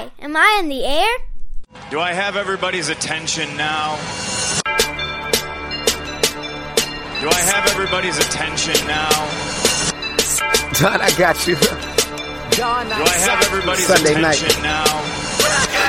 Hi, am I in the air? Do I have everybody's attention now? Do I have everybody's attention now? Don, I got you. Do I have everybody's Sunday night. attention now?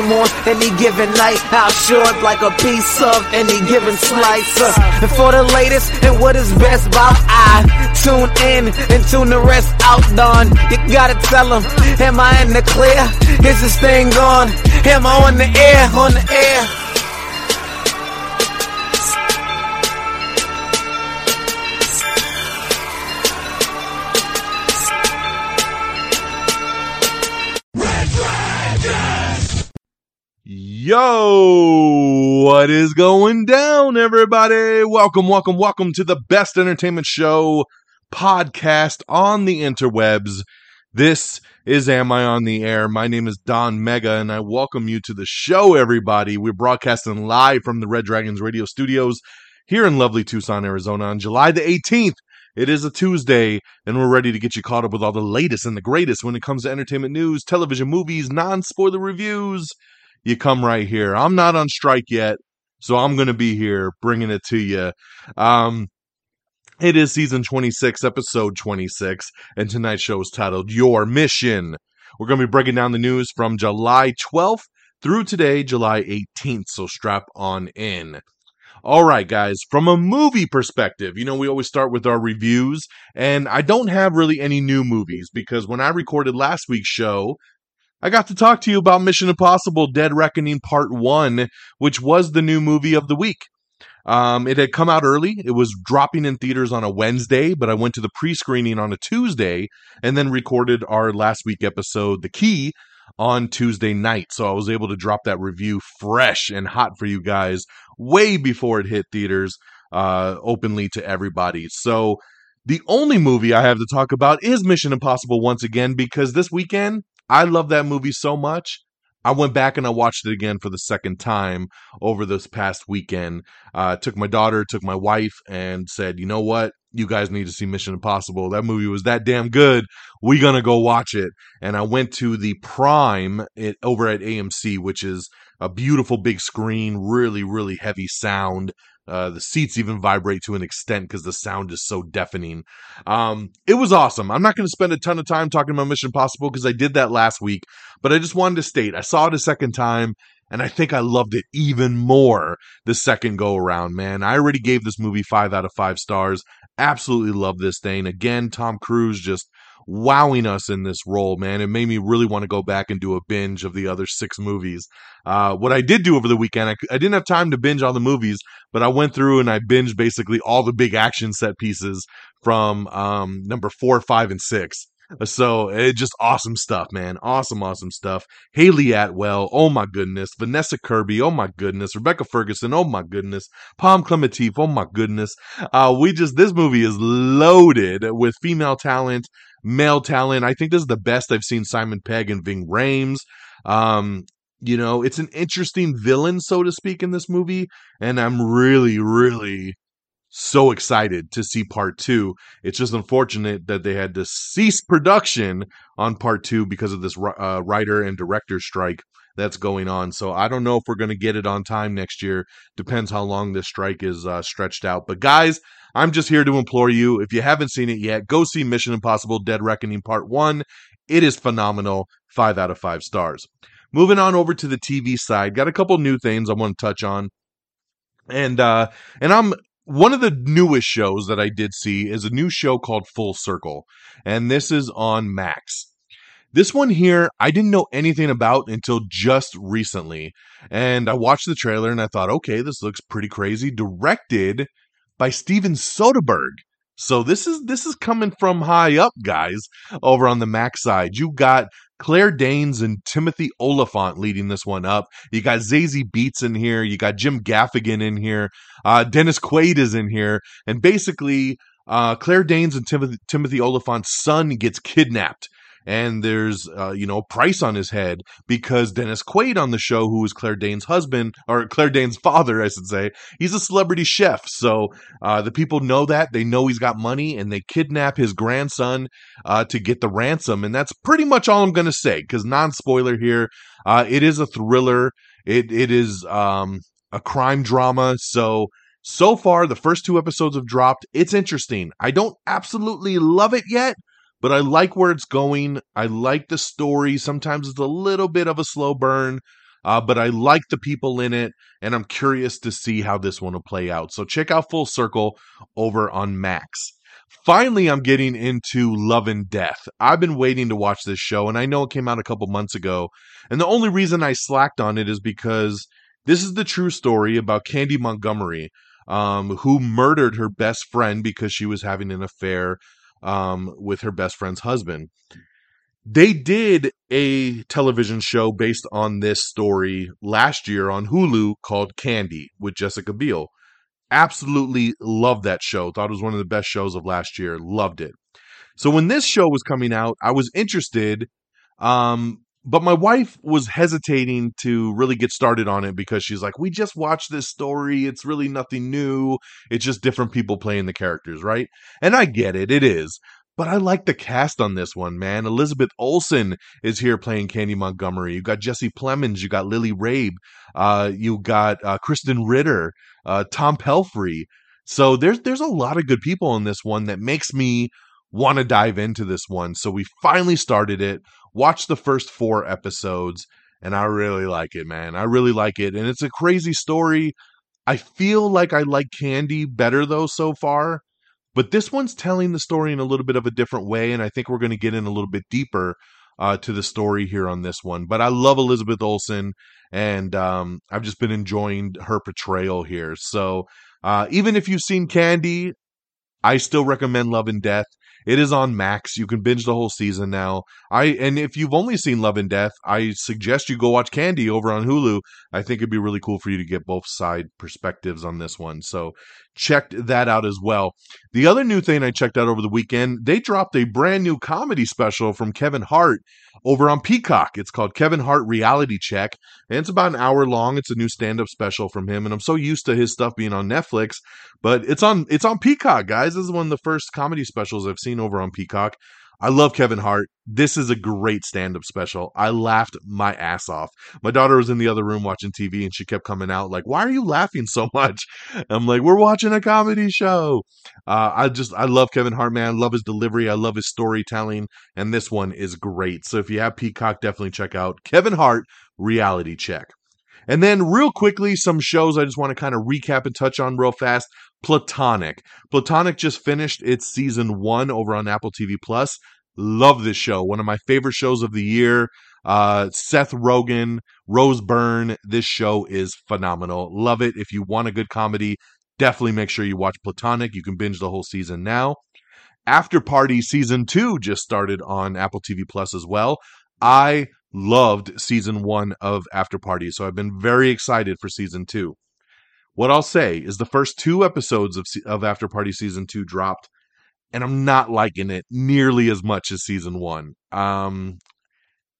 on any given night. How short like a piece of any given slice. Uh, and for the latest and what is best about I tune in and tune the rest out, Don. You gotta tell them, am I in the clear? Is this thing on? Am I on the air? On the air? Yo, what is going down, everybody? Welcome, welcome, welcome to the best entertainment show podcast on the interwebs. This is Am I on the Air? My name is Don Mega, and I welcome you to the show, everybody. We're broadcasting live from the Red Dragons radio studios here in lovely Tucson, Arizona on July the 18th. It is a Tuesday, and we're ready to get you caught up with all the latest and the greatest when it comes to entertainment news, television, movies, non spoiler reviews you come right here. I'm not on strike yet, so I'm going to be here bringing it to you. Um, it is season 26, episode 26, and tonight's show is titled Your Mission. We're going to be breaking down the news from July 12th through today, July 18th, so strap on in. All right, guys, from a movie perspective, you know, we always start with our reviews, and I don't have really any new movies because when I recorded last week's show, I got to talk to you about Mission Impossible Dead Reckoning Part 1, which was the new movie of the week. Um, it had come out early. It was dropping in theaters on a Wednesday, but I went to the pre screening on a Tuesday and then recorded our last week episode, The Key, on Tuesday night. So I was able to drop that review fresh and hot for you guys way before it hit theaters uh, openly to everybody. So the only movie I have to talk about is Mission Impossible once again because this weekend I love that movie so much. I went back and I watched it again for the second time over this past weekend. Uh, took my daughter, took my wife, and said, you know what? You guys need to see Mission Impossible. That movie was that damn good. We gonna go watch it. And I went to the Prime it, over at AMC, which is a beautiful big screen, really, really heavy sound. Uh, the seats even vibrate to an extent because the sound is so deafening. Um, it was awesome. I'm not going to spend a ton of time talking about Mission Impossible because I did that last week, but I just wanted to state I saw it a second time and I think I loved it even more the second go around, man. I already gave this movie five out of five stars. Absolutely love this thing. Again, Tom Cruise just wowing us in this role, man. It made me really want to go back and do a binge of the other six movies. Uh, what I did do over the weekend, I, I, didn't have time to binge all the movies, but I went through and I binged basically all the big action set pieces from um, number four, five, and six. So it just awesome stuff, man. Awesome, awesome stuff. Hayley Atwell, oh my goodness. Vanessa Kirby, oh my goodness. Rebecca Ferguson, oh my goodness. Pom Klementieff, oh my goodness. Uh, we just this movie is loaded with female talent, male talent. I think this is the best I've seen Simon Pegg and Ving Rhames. Um, you know, it's an interesting villain, so to speak, in this movie, and I'm really, really so excited to see part two. It's just unfortunate that they had to cease production on part two because of this uh, writer and director strike that's going on. So I don't know if we're going to get it on time next year. Depends how long this strike is uh, stretched out. But guys, I'm just here to implore you if you haven't seen it yet, go see Mission Impossible Dead Reckoning Part 1. It is phenomenal. 5 out of 5 stars. Moving on over to the TV side, got a couple new things I want to touch on. And uh and I'm one of the newest shows that I did see is a new show called Full Circle, and this is on Max. This one here, I didn't know anything about until just recently. And I watched the trailer and I thought, okay, this looks pretty crazy. Directed by Steven Soderbergh. So this is this is coming from high up, guys, over on the Max side. You got Claire Danes and Timothy Olyphant leading this one up. You got Zazie Beetz in here. You got Jim Gaffigan in here. Uh, Dennis Quaid is in here. And basically, uh, Claire Danes and Timothy, Timothy Olyphant's son gets kidnapped and there's uh, you know price on his head because Dennis Quaid on the show, who is Claire Danes' husband or Claire Danes' father, I should say, he's a celebrity chef. So uh, the people know that they know he's got money, and they kidnap his grandson uh, to get the ransom, and that's pretty much all I'm going to say because non spoiler here. Uh, it is a thriller. It it is um, a crime drama. So so far the first two episodes have dropped it's interesting i don't absolutely love it yet but I like where it's going. I like the story. Sometimes it's a little bit of a slow burn, uh, but I like the people in it, and I'm curious to see how this one will play out. So check out Full Circle over on Max. Finally, I'm getting into Love and Death. I've been waiting to watch this show, and I know it came out a couple months ago. And the only reason I slacked on it is because this is the true story about Candy Montgomery, um, who murdered her best friend because she was having an affair um, with her best friend's husband. They did a television show based on this story last year on Hulu called Candy with Jessica Biel. Absolutely loved that show. Thought it was one of the best shows of last year. Loved it. So when this show was coming out, I was interested um, but my wife was hesitating to really get started on it because she's like, we just watched this story. It's really nothing new. It's just different people playing the characters, right? And I get it. It is. But I like the cast on this one, man. Elizabeth Olsen is here playing Candy Montgomery. You got Jesse Plemons. You got Lily Rabe. Uh, you got uh, Krysten Ritter, uh, Tom Pelfrey. So there's there's a lot of good people in this one that makes me want to dive into this one. So we finally started it, watched the first four episodes, and I really like it, man. I really like it. And it's a crazy story. I feel like I like Candy better, though, so far. But this one's telling the story in a little bit of a different way. And I think we're going to get in a little bit deeper uh, to the story here on this one. But I love Elizabeth Olsen, and um, I've just been enjoying her portrayal here. So uh, even if you've seen Candy, I still recommend Love and Death. It is on Max. You can binge the whole season now. I and if you've only seen Love and Death, I suggest you go watch Candy over on Hulu. I think it'd be really cool for you to get both side perspectives on this one. So checked that out as well. The other new thing I checked out over the weekend, they dropped a brand new comedy special from Kevin Hart over on Peacock. It's called Kevin Hart Reality Check, and it's about an hour long. It's a new stand-up special from him, and I'm so used to his stuff being on Netflix, but it's on it's on Peacock, guys. This is one of the first comedy specials I've seen over on Peacock. I love Kevin Hart. This is a great stand up special. I laughed my ass off. My daughter was in the other room watching TV and she kept coming out, like, Why are you laughing so much? I'm like, We're watching a comedy show. Uh, I just, I love Kevin Hart, man. I love his delivery. I love his storytelling. And this one is great. So if you have Peacock, definitely check out Kevin Hart Reality Check. And then, real quickly, some shows I just want to kind of recap and touch on real fast. Platonic. Platonic just finished its season one over on Apple TV Plus. Love this show. One of my favorite shows of the year. Uh, Seth Rogen, Rose Byrne. This show is phenomenal. Love it. If you want a good comedy, definitely make sure you watch Platonic. You can binge the whole season now. After Party season two just started on Apple TV Plus as well. I loved season one of After Party, so I've been very excited for season two. What I'll say is the first two episodes of, of After Party season two dropped and I'm not liking it nearly as much as season one. Um,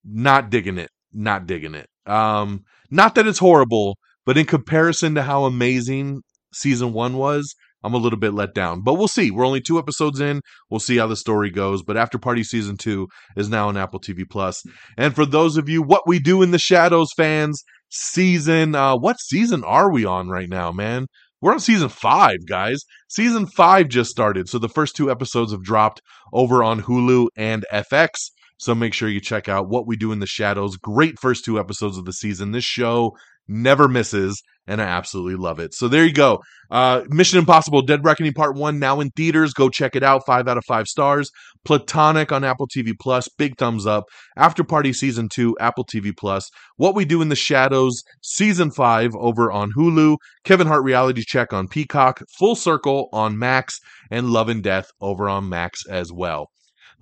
not digging it, not digging it. Um, not that it's horrible, but in comparison to how amazing season one was, I'm a little bit let down. But we'll see. We're only two episodes in. We'll see how the story goes. But After Party season two is now on Apple TV Plus. And for those of you, what we do in the shadows fans, season, uh, what season are we on right now, man? We're on season five, guys. Season five just started, so the first two episodes have dropped over on Hulu and FX. So make sure you check out What We Do in the Shadows. Great first two episodes of the season. This show never misses and I absolutely love it. So there you go. Uh, Mission Impossible Dead Reckoning Part 1 now in theaters. Go check it out. 5 out of 5 stars. Platonic on Apple TV Plus. Big thumbs up. After Party Season 2, Apple TV Plus. What We Do in the Shadows, Season 5 over on Hulu. Kevin Hart Reality Check on Peacock. Full Circle on Max. And Love and Death over on Max as well.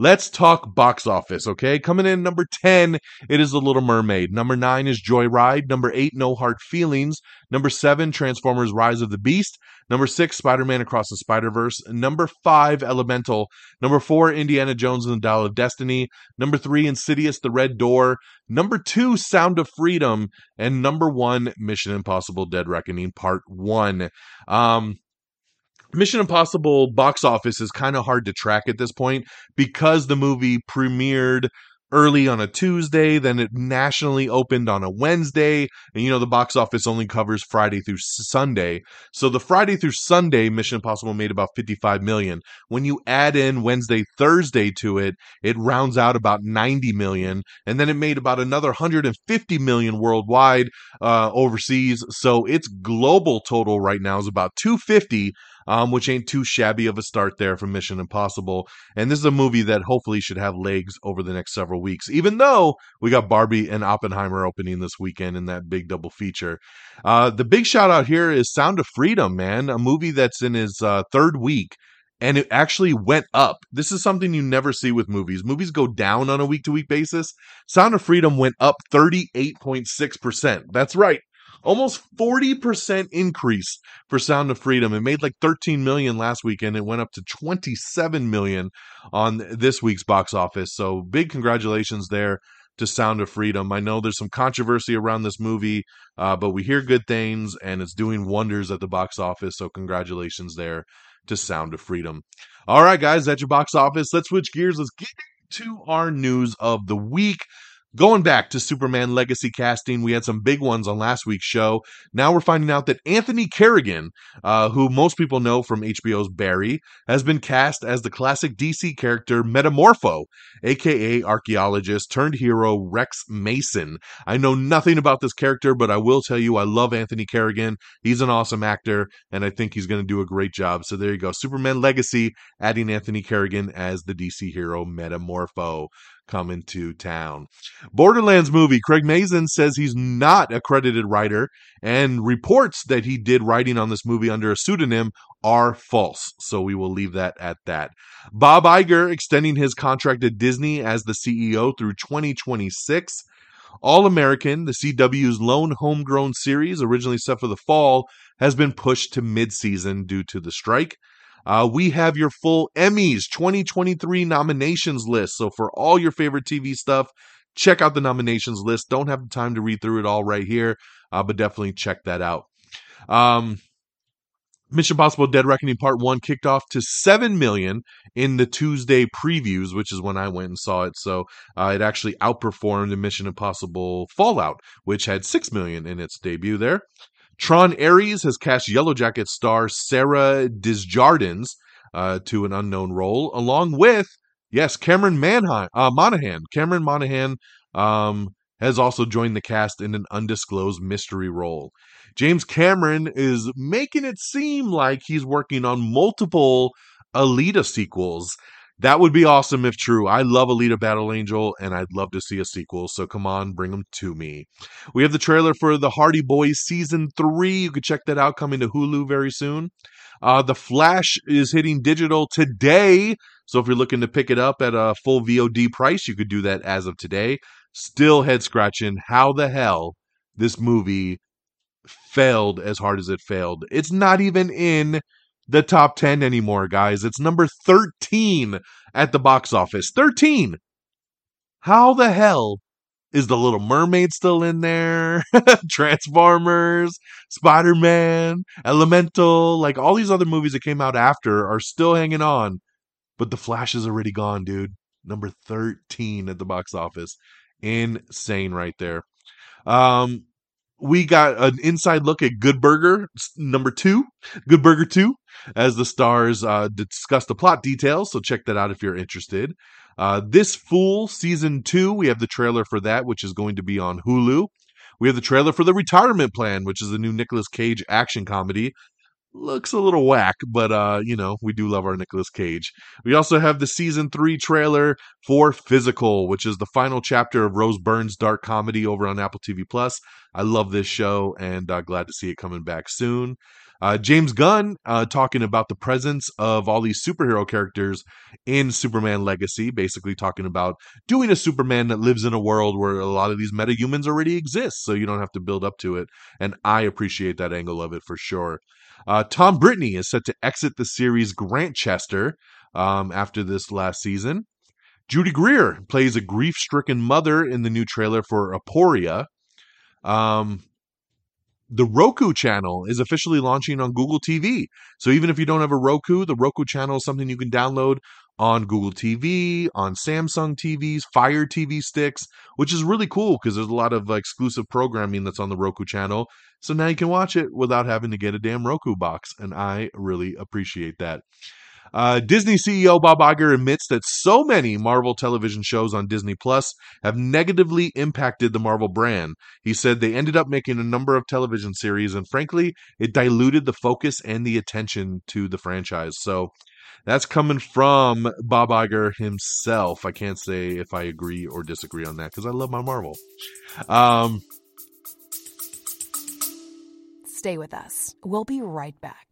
Let's talk box office, okay? Coming in number 10, it is The Little Mermaid. Number 9 is Joyride. Number 8, No Hard Feelings. Number 7, Transformers Rise of the Beast. Number 6, Spider Man Across the Spider Verse. Number 5, Elemental. Number 4, Indiana Jones and the Dial of Destiny. Number 3, Insidious The Red Door. Number 2, Sound of Freedom. And number 1, Mission Impossible Dead Reckoning Part 1. Um, Mission Impossible box office is kind of hard to track at this point because the movie premiered early on a Tuesday, then it nationally opened on a Wednesday, and you know the box office only covers Friday through Sunday. So the Friday through Sunday Mission Impossible made about 55 million. When you add in Wednesday, Thursday to it, it rounds out about 90 million, and then it made about another 150 million worldwide uh, overseas. So its global total right now is about 250 um, which ain't too shabby of a start there for Mission Impossible. And this is a movie that hopefully should have legs over the next several weeks, even though we got Barbie and Oppenheimer opening this weekend in that big double feature. Uh, the big shout out here is Sound of Freedom, man, a movie that's in his uh, third week. And it actually went up. This is something you never see with movies. Movies go down on a week to week basis. Sound of Freedom went up 38.6%. That's right almost 40% increase for Sound of Freedom. It made like 13 million last weekend. It went up to 27 million on this week's box office. So big congratulations there to Sound of Freedom. I know there's some controversy around this movie, uh, but we hear good things and it's doing wonders at the box office. So congratulations there to Sound of Freedom. All right, guys, that's your box office. Let's switch gears. Let's get to our news of the week. Going back to Superman legacy casting, we had some big ones on last week's show. Now we're finding out that Anthony Carrigan, uh, who most people know from HBO's Barry, has been cast as the classic DC character Metamorpho, aka archaeologist turned hero Rex Mason. I know nothing about this character, but I will tell you I love Anthony Carrigan. He's an awesome actor, and I think he's going to do a great job. So there you go. Superman Legacy, adding Anthony Carrigan as the DC hero Metamorpho coming to town. Borderlands movie, Craig Mazin says he's not a credited writer, and reports that he did writing on this movie under a pseudonym are false. So we will leave that at that. Bob Iger extending his contract at Disney as the CEO through 2026. All American, the CW's lone homegrown series, originally set for the fall, has been pushed to mid season due to the strike. Uh, we have your full Emmys 2023 nominations list. So for all your favorite TV stuff, check out the nominations list. Don't have the time to read through it all right here, uh, but definitely check that out. Um, Mission Impossible Dead Reckoning Part 1 kicked off to 7 million in the Tuesday previews, which is when I went and saw it. So uh, it actually outperformed Mission Impossible Fallout, which had 6 million in its debut there. Tron Ares has cast Yellowjacket star Sarah Desjardins uh, to an unknown role, along with, yes, Cameron uh, Monaghan. Cameron Monaghan um, has also joined the cast in an undisclosed mystery role. James Cameron is making it seem like he's working on multiple Alita sequels. That would be awesome if true. I love Alita Battle Angel and I'd love to see a sequel. So come on, bring them to me. We have the trailer for The Hardy Boys season three. You can check that out coming to Hulu very soon. Uh, the Flash is hitting digital today. So if you're looking to pick it up at a full VOD price, you could do that as of today. Still head scratching. How the hell this movie failed as hard as it failed? It's not even in the top 10 anymore, guys. It's number 13 at the box office. 13. How the hell is the Little Mermaid still in there? Transformers, Spider Man, Elemental, like all these other movies that came out after are still hanging on. But The Flash is already gone, dude. Number 13 at the box office. Insane right there. Um, we got an inside look at Good Burger number two, Good Burger 2, as the stars uh, discuss the plot details. So check that out if you're interested. Uh, this Fool season two, we have the trailer for that, which is going to be on Hulu. We have the trailer for the Retirement Plan, which is the new Nicolas Cage action comedy looks a little whack, but uh, you know, we do love our Nicolas Cage. We also have the season three trailer for Physical, which is the final chapter of Rose Byrne's dark comedy over on Apple TV Plus. I love this show and uh, glad to see it coming back soon. Uh, James Gunn uh, talking about the presence of all these superhero characters in Superman Legacy, basically talking about doing a Superman that lives in a world where a lot of these metahumans already exist, so you don't have to build up to it. And I appreciate that angle of it for sure. Uh, Tom Brittney is set to exit the series Grantchester um, after this last season. Judy Greer plays a grief stricken mother in the new trailer for Aporia. Um, the Roku channel is officially launching on Google TV. So even if you don't have a Roku, the Roku channel is something you can download on Google TV, on Samsung TVs, Fire TV sticks, which is really cool because there's a lot of exclusive programming that's on the Roku channel. So now you can watch it without having to get a damn Roku box. And I really appreciate that. Uh, Disney CEO Bob Iger admits that so many Marvel television shows on Disney Plus have negatively impacted the Marvel brand. He said they ended up making a number of television series, and frankly, it diluted the focus and the attention to the franchise. So that's coming from Bob Iger himself. I can't say if I agree or disagree on that because I love my Marvel. Um, Stay with us. We'll be right back.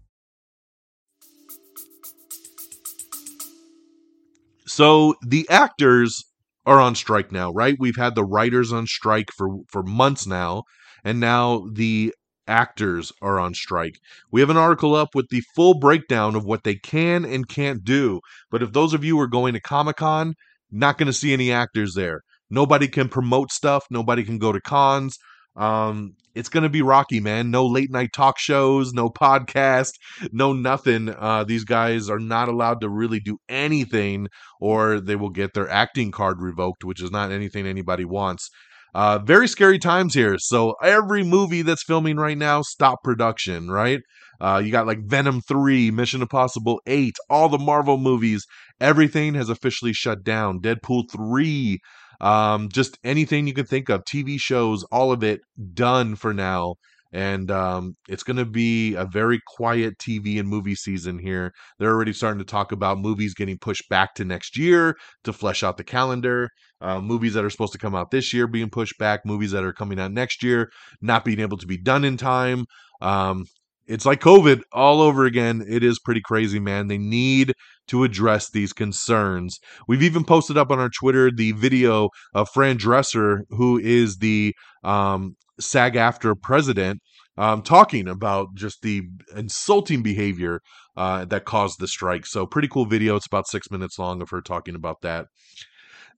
So the actors are on strike now, right? We've had the writers on strike for for months now, and now the actors are on strike. We have an article up with the full breakdown of what they can and can't do. But if those of you are going to Comic-Con, not going to see any actors there. Nobody can promote stuff, nobody can go to cons. Um, it's to be rocky, man. No late night talk shows, no podcast, no nothing. Uh, these guys are not allowed to really do anything, or they will get their acting card revoked, which is not anything anybody wants. Uh, very scary times here. So every movie that's filming right now, stop production, right? Uh, you got like Venom 3, Mission Impossible 8, all the Marvel movies, everything has officially shut down. Deadpool 3, um, just anything you can think of, TV shows, all of it done for now. And um, it's going to be a very quiet TV and movie season here. They're already starting to talk about movies getting pushed back to next year to flesh out the calendar. Uh, movies that are supposed to come out this year being pushed back. Movies that are coming out next year not being able to be done in time. Um, it's like COVID all over again. It is pretty crazy, man. They need to address these concerns. We've even posted up on our Twitter the video of Fran Drescher, who is the um, SAG AFTRA president, um, talking about just the insulting behavior uh, that caused the strike. So, pretty cool video. It's about six minutes long of her talking about that.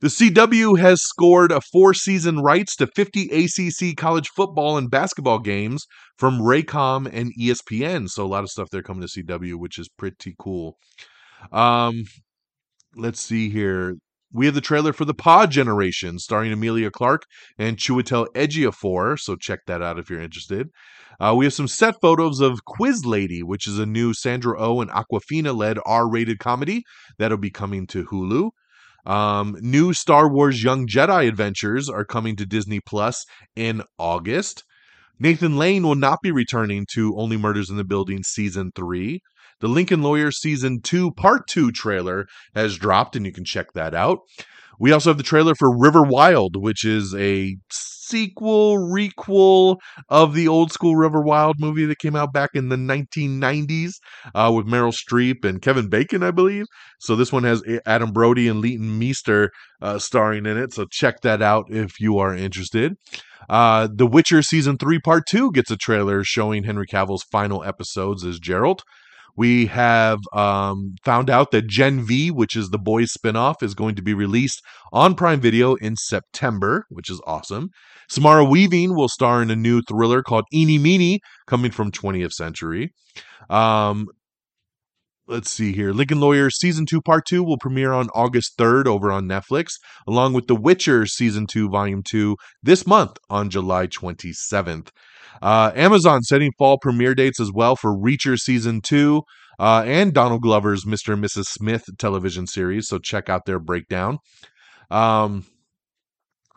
The CW has scored a four season rights to 50 ACC college football and basketball games from Raycom and ESPN. So, a lot of stuff there coming to CW, which is pretty cool. Um, let's see here. We have the trailer for the Pod Generation, starring Emilia Clarke and Chiwetel Ejiofor. So check that out if you're interested. Uh, we have some set photos of Quiz Lady, which is a new Sandra O oh and Awkwafina led R-rated comedy that'll be coming to Hulu. Um, new Star Wars Young Jedi adventures are coming to Disney Plus in August. Nathan Lane will not be returning to Only Murders in the Building season three. The Lincoln Lawyer season two, part two trailer has dropped, and you can check that out. We also have the trailer for River Wild, which is a sequel, requel of the old school River Wild movie that came out back in the 1990s uh, with Meryl Streep and Kevin Bacon, I believe. So this one has Adam Brody and Leighton Meester uh, starring in it. So check that out if you are interested. Uh, the Witcher season three, part two gets a trailer showing Henry Cavill's final episodes as Geralt. We have um, found out that Gen V, which is the boys spinoff, is going to be released on Prime Video in September, which is awesome. Samara Weaving will star in a new thriller called Eeny Meeny, coming from 20th Century. Um, let's see here. Lincoln Lawyer season two, part two will premiere on August 3rd over on Netflix, along with The Witcher season two, volume two, this month on July 27th. Uh, Amazon setting fall premiere dates as well for Reacher season two uh, and Donald Glover's Mr. and Mrs. Smith television series. So check out their breakdown. Um,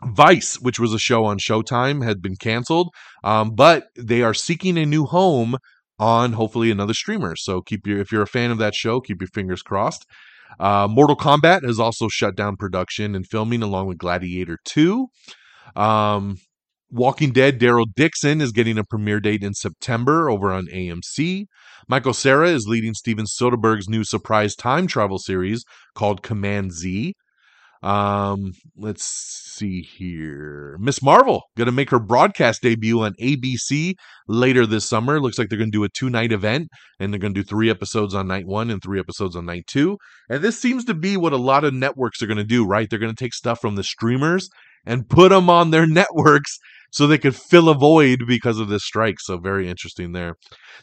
Vice, which was a show on Showtime, had been canceled, um, but they are seeking a new home on hopefully another streamer. So keep your if you're a fan of that show, keep your fingers crossed. Uh, Mortal Kombat has also shut down production and filming along with Gladiator 2. Um, Walking Dead Daryl Dixon is getting a premiere date in September over on AMC. Michael Cera is leading Steven Soderbergh's new surprise time travel series called Command Z. Um, let's see here. Ms. Marvel to make her broadcast debut on ABC later this summer. Looks like they're to do a two night event and they're to do three episodes on night one and three episodes on night two. And this seems to be what a lot of networks are to do, right? They're to take stuff from the streamers and put them on their networks so they could fill a void because of this strike. So very interesting there.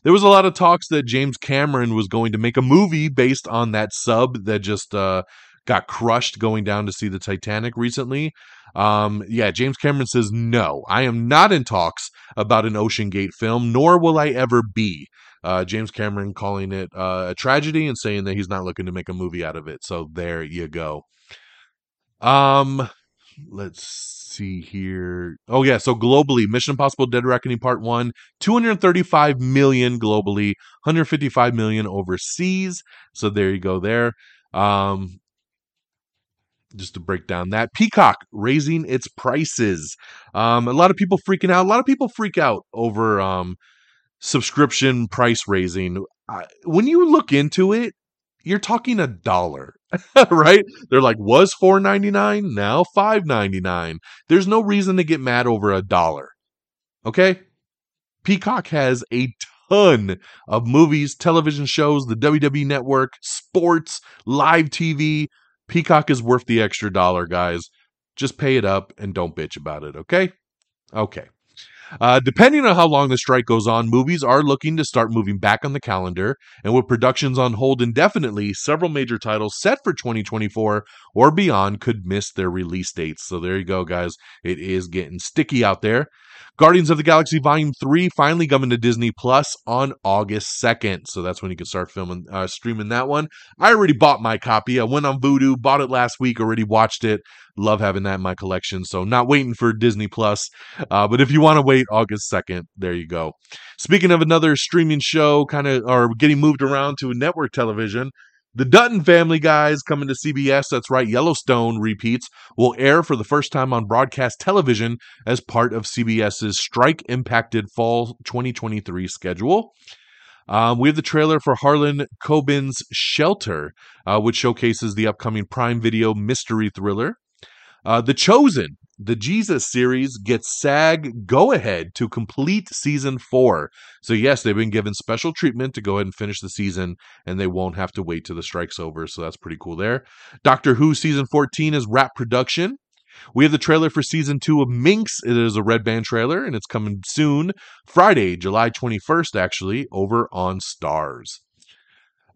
There was a lot of talks that James Cameron was going to make a movie based on that sub that just uh, got crushed going down to see the Titanic recently. Um, yeah, James Cameron says no. I am not in talks about an OceanGate film, nor will I ever be. Uh, James Cameron calling it uh, a tragedy and saying that he's not looking to make a movie out of it. So there you go. Um, let's see here. Oh yeah, so globally, Mission Impossible: Dead Reckoning Part One, 235 million globally, 155 million overseas. So there you go. There. Um, just to break down that Peacock raising its prices. Um, a lot of people freaking out. A lot of people freak out over um, subscription price raising. I, when you look into it, you're talking a dollar, right? They're like, was four ninety nine now five ninety nine. There's no reason to get mad over a dollar. Okay, Peacock has a ton of movies, television shows, the WWE Network, sports, live TV. Peacock is worth the extra dollar, guys. Just pay it up and don't bitch about it, okay? Okay. Uh, depending on how long the strike goes on, movies are looking to start moving back on the calendar. And with productions on hold indefinitely, several major titles set for 2024 or beyond could miss their release dates. So there you go, guys. It is getting sticky out there. Guardians of the Galaxy Volume 3 finally coming to Disney Plus on August 2nd. So that's when you can start filming, uh, streaming that one. I already bought my copy. I went on Vudu, bought it last week, already watched it. Love having that in my collection. So not waiting for Disney Plus. Uh, but if you want to wait August 2nd, there you go. Speaking of another streaming show, kind of, or getting moved around to network television, the Dutton Family Guys coming to CBS. That's right, Yellowstone repeats will air for the first time on broadcast television as part of CBS's strike impacted fall 2023 schedule. Um, we have the trailer for Harlan Coben's Shelter, uh, which showcases the upcoming Prime Video mystery thriller. Uh, the Chosen the Jesus series gets SAG go ahead to complete season four. So, yes, they've been given special treatment to go ahead and finish the season, and they won't have to wait till the strike's over. So, that's pretty cool there. Doctor Who season 14 is wrap production. We have the trailer for season two of Minx. It is a red band trailer, and it's coming soon, Friday, July 21st, actually, over on Starz.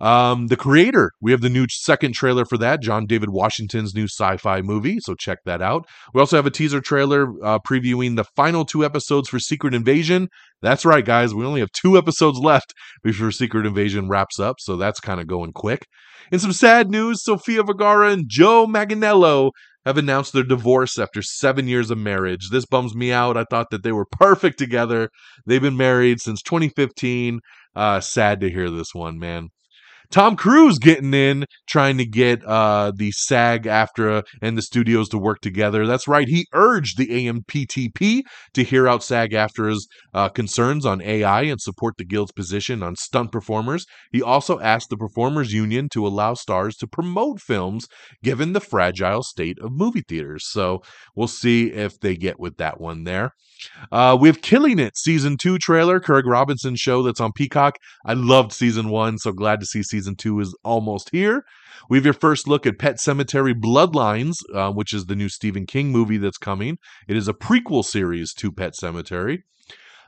Um, the creator, we have the new second trailer for that, John David Washington's new sci-fi movie. So check that out. We also have a teaser trailer uh, previewing the final two episodes for Secret Invasion. That's right, guys. We only have two episodes left before Secret Invasion wraps up, so that's kind of going quick. In some sad news, Sofia Vergara and Joe Manganiello have announced their divorce after seven years of marriage. This bums me out. I thought that they were perfect together. They've been married since 2015. Uh, sad to hear this one, man. Tom Cruise getting in, trying to get uh, the SAG AFTRA and the studios to work together. That's right. He urged the AMPTP to hear out SAG AFTRA's uh, concerns on AI and support the guild's position on stunt performers. He also asked the Performers Union to allow stars to promote films given the fragile state of movie theaters. So we'll see if they get with that one there. Uh, we have Killing It season two trailer, Craig Robinson show that's on Peacock. I loved season one, so glad to see season two is almost here. We have your first look at Pet Sematary Bloodlines, uh, which is the new Stephen King movie that's coming. It is a prequel series to Pet Sematary.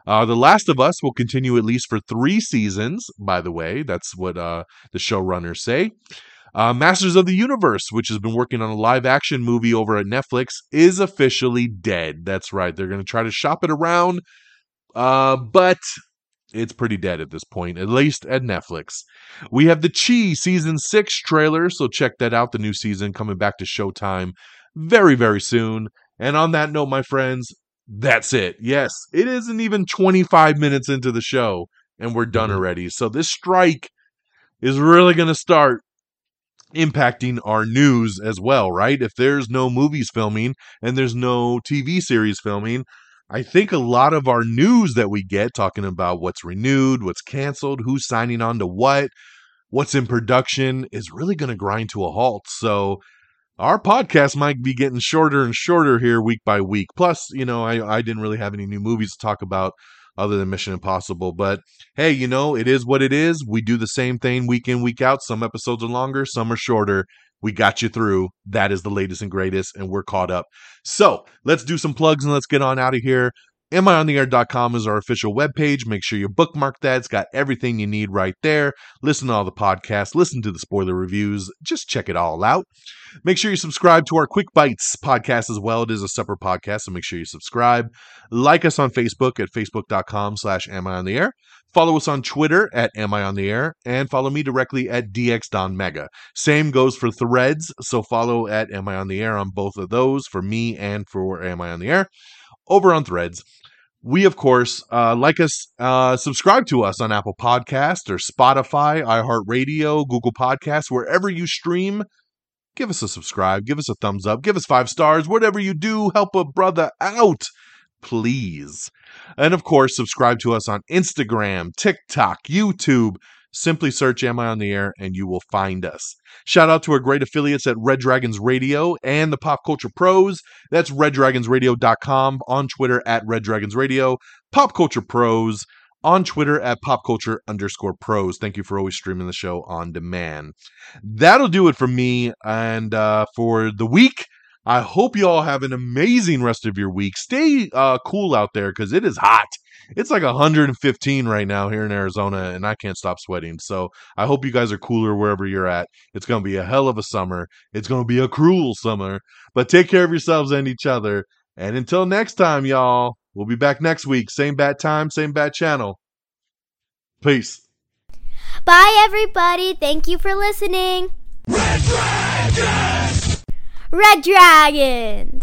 Uh, the Last of Us will continue at least for three seasons, by the way. That's what uh, the showrunners say. Uh, Masters of the Universe, which has been working on a live action movie over at Netflix, is officially dead. That's right. They're going to try to shop it around, uh, but it's pretty dead at this point, at least at Netflix. We have the Chi season six trailer, so check that out. The new season coming back to Showtime very, very soon. And on that note, my friends, that's it. Yes, it isn't even 25 minutes into the show, and we're done mm-hmm. already. So this strike is really going to start impacting our news as well, right? If there's no movies filming and there's no TV series filming, I think a lot of our news that we get talking about what's renewed, what's canceled, who's signing on to what, what's in production is really going to grind to a halt. So our podcast might be getting shorter and shorter here week by week. Plus, you know, I, I didn't really have any new movies to talk about other than Mission Impossible. But hey, you know, it is what it is. We do the same thing week in, week out. Some episodes are longer, some are shorter. We got you through. That is the latest and greatest, and we're caught up. So let's do some plugs and let's get on out of here. AmIOnTheAir.com is our official webpage. Make sure you bookmark that. It's got everything you need right there. Listen to all the podcasts, listen to the spoiler reviews. Just check it all out. Make sure you subscribe to our Quick Bites podcast as well. It is a separate podcast, so make sure you subscribe. Like us on Facebook at facebook.com slash Am I on the Air. Follow us on Twitter at Am I on the Air, and follow me directly at DXDonMega. Same goes for Threads, so follow at Am I on the Air on both of those for me and for Am I on the Air over on Threads. We, of course, uh, like us, uh, subscribe to us on Apple Podcast or Spotify, iHeartRadio, Google Podcasts, wherever you stream. Give us a subscribe, give us a thumbs up, give us five stars, whatever you do, help a brother out, please. And of course, subscribe to us on Instagram, TikTok, YouTube, Simply search Am I on the Air and you will find us. Shout out to our great affiliates at Red Dragons Radio and the Pop Culture Pros. That's reddragonsradio.com on Twitter at Red Dragons Radio, Pop Culture Pros on Twitter at Pop Culture underscore pros. Thank you for always streaming the show on demand. That'll do it for me and uh, for the week. I hope you all have an amazing rest of your week. Stay uh, cool out there because it is hot it's like 115 right now here in Arizona, and I can't stop sweating. So I hope you guys are cooler wherever you're at. It's going to be a hell of a summer. It's going to be a cruel summer, but take care of yourselves and each other. And until next time, y'all, we'll be back next week. Same bad time, same bad channel. Peace. Bye, everybody. Thank you for listening. Red Dragons! Red Dragon!